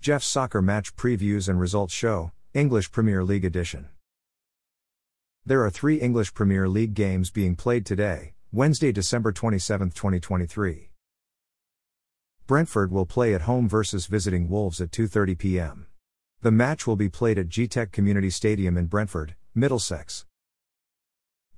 Jeff's Soccer Match Previews and Results Show, English Premier League Edition. There are three English Premier League games being played today, Wednesday, December 27, 2023. Brentford will play at home versus visiting Wolves at 2:30 p.m. The match will be played at Gtech Community Stadium in Brentford, Middlesex.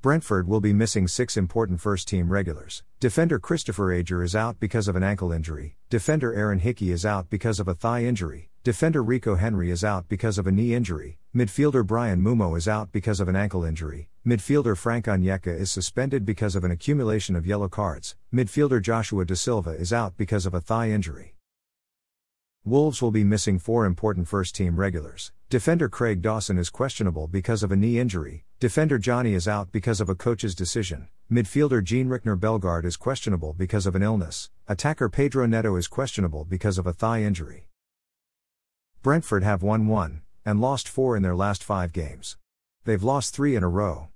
Brentford will be missing six important first team regulars. Defender Kristoffer Ajer is out because of an ankle injury, defender Aaron Hickey is out because of a thigh injury, defender Rico Henry is out because of a knee injury, midfielder Bryan Mbeumo is out because of an ankle injury, midfielder Frank Onyeka is suspended because of an accumulation of yellow cards, midfielder Joshua Da Silva is out because of a thigh injury. Wolves will be missing four important first team regulars. Defender Craig Dawson is questionable because of a knee injury, defender Jonny is out because of a coach's decision, midfielder Jean Ricner Bellegarde is questionable because of an illness, attacker Pedro Neto is questionable because of a thigh injury. Brentford have won 1 and lost 4 in their last 5 games. They've lost 3 in a row.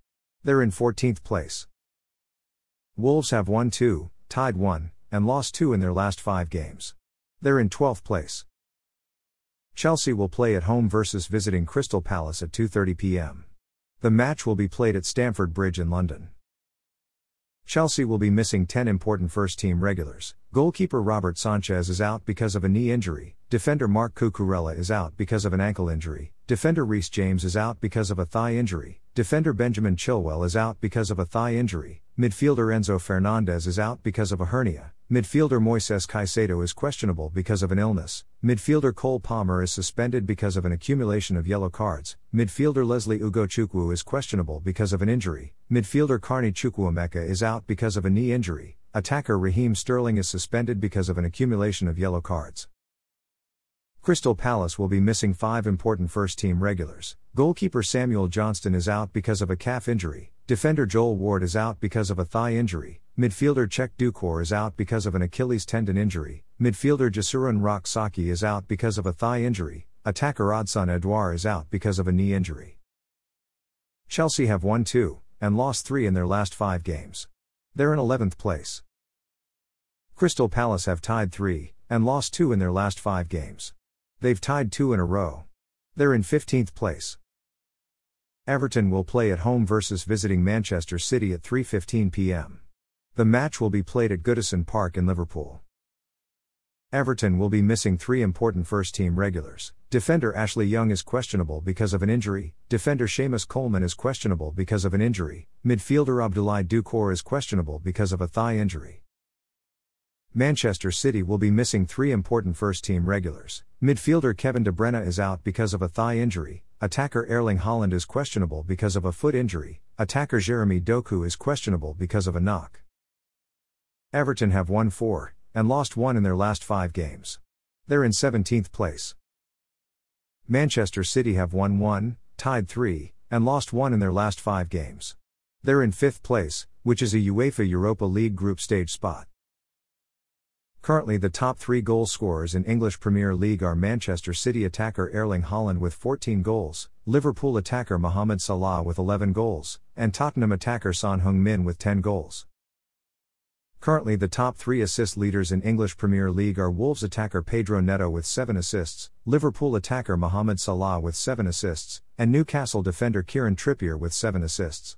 They're in 14th place. Wolves have won 2, tied 1, and lost 2 in their last 5 games. They're in 12th place. Chelsea will play at home versus visiting Crystal Palace at 2:30 p.m. The match will be played at Stamford Bridge in London. Chelsea will be missing 10 important first team regulars. Goalkeeper Robert Sanchez is out because of a knee injury, defender Marc Cucurella is out because of an ankle injury, defender Reece James is out because of a thigh injury, defender Benjamin Chilwell is out because of a thigh injury, midfielder Enzo Fernandez is out because of a hernia, Midfielder Moises Caicedo is questionable because of an illness. Midfielder Cole Palmer is suspended because of an accumulation of yellow cards. Midfielder Lesley Ugochukwu is questionable because of an injury. Midfielder Carney Chukwuemeka is out because of a knee injury. Attacker Raheem Sterling is suspended because of an accumulation of yellow cards. Crystal Palace will be missing five important first team regulars. Goalkeeper Samuel Johnstone is out because of a calf injury. Defender Joel Ward is out because of a thigh injury. Midfielder Cheick Doucouré is out because of an Achilles tendon injury. Midfielder Jesurun Rak-Sakyi is out because of a thigh injury. Attacker Odsonne Edouard is out because of a knee injury. Chelsea have won 2 and lost 3 in their last 5 games. They're in 11th place. Crystal Palace have tied 3 and lost 2 in their last 5 games. They've tied 2 in a row. They're in 15th place. Everton will play at home versus visiting Manchester City at 3:15 p.m. The match will be played at Goodison Park in Liverpool. Everton will be missing three important first team regulars. Defender Ashley Young is questionable because of an injury, defender Seamus Coleman is questionable because of an injury, midfielder Abdoulaye Doucouré is questionable because of a thigh injury. Manchester City will be missing three important first team regulars. Midfielder Kevin De Bruyne is out because of a thigh injury, attacker Erling Haaland is questionable because of a foot injury, attacker Jeremy Doku is questionable because of a knock. Everton have won 4 and lost 1 in their last 5 games. They're in 17th place. Manchester City have won 1, tied 3, and lost 1 in their last 5 games. They're in 5th place, which is a UEFA Europa League group stage spot. Currently, the top three goal scorers in English Premier League are Manchester City attacker Erling Haaland with 14 goals, Liverpool attacker Mohamed Salah with 11 goals, and Tottenham attacker Son Heung-min with 10 goals. Currently, the top three assist leaders in English Premier League are Wolves attacker Pedro Neto with 7 assists, Liverpool attacker Mohamed Salah with 7 assists, and Newcastle defender Kieran Trippier with 7 assists.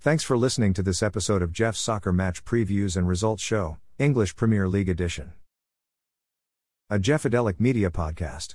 Thanks for listening to this episode of Jeff's Soccer Match Previews and Results Show, English Premier League Edition. A Jeffadelic Media Podcast.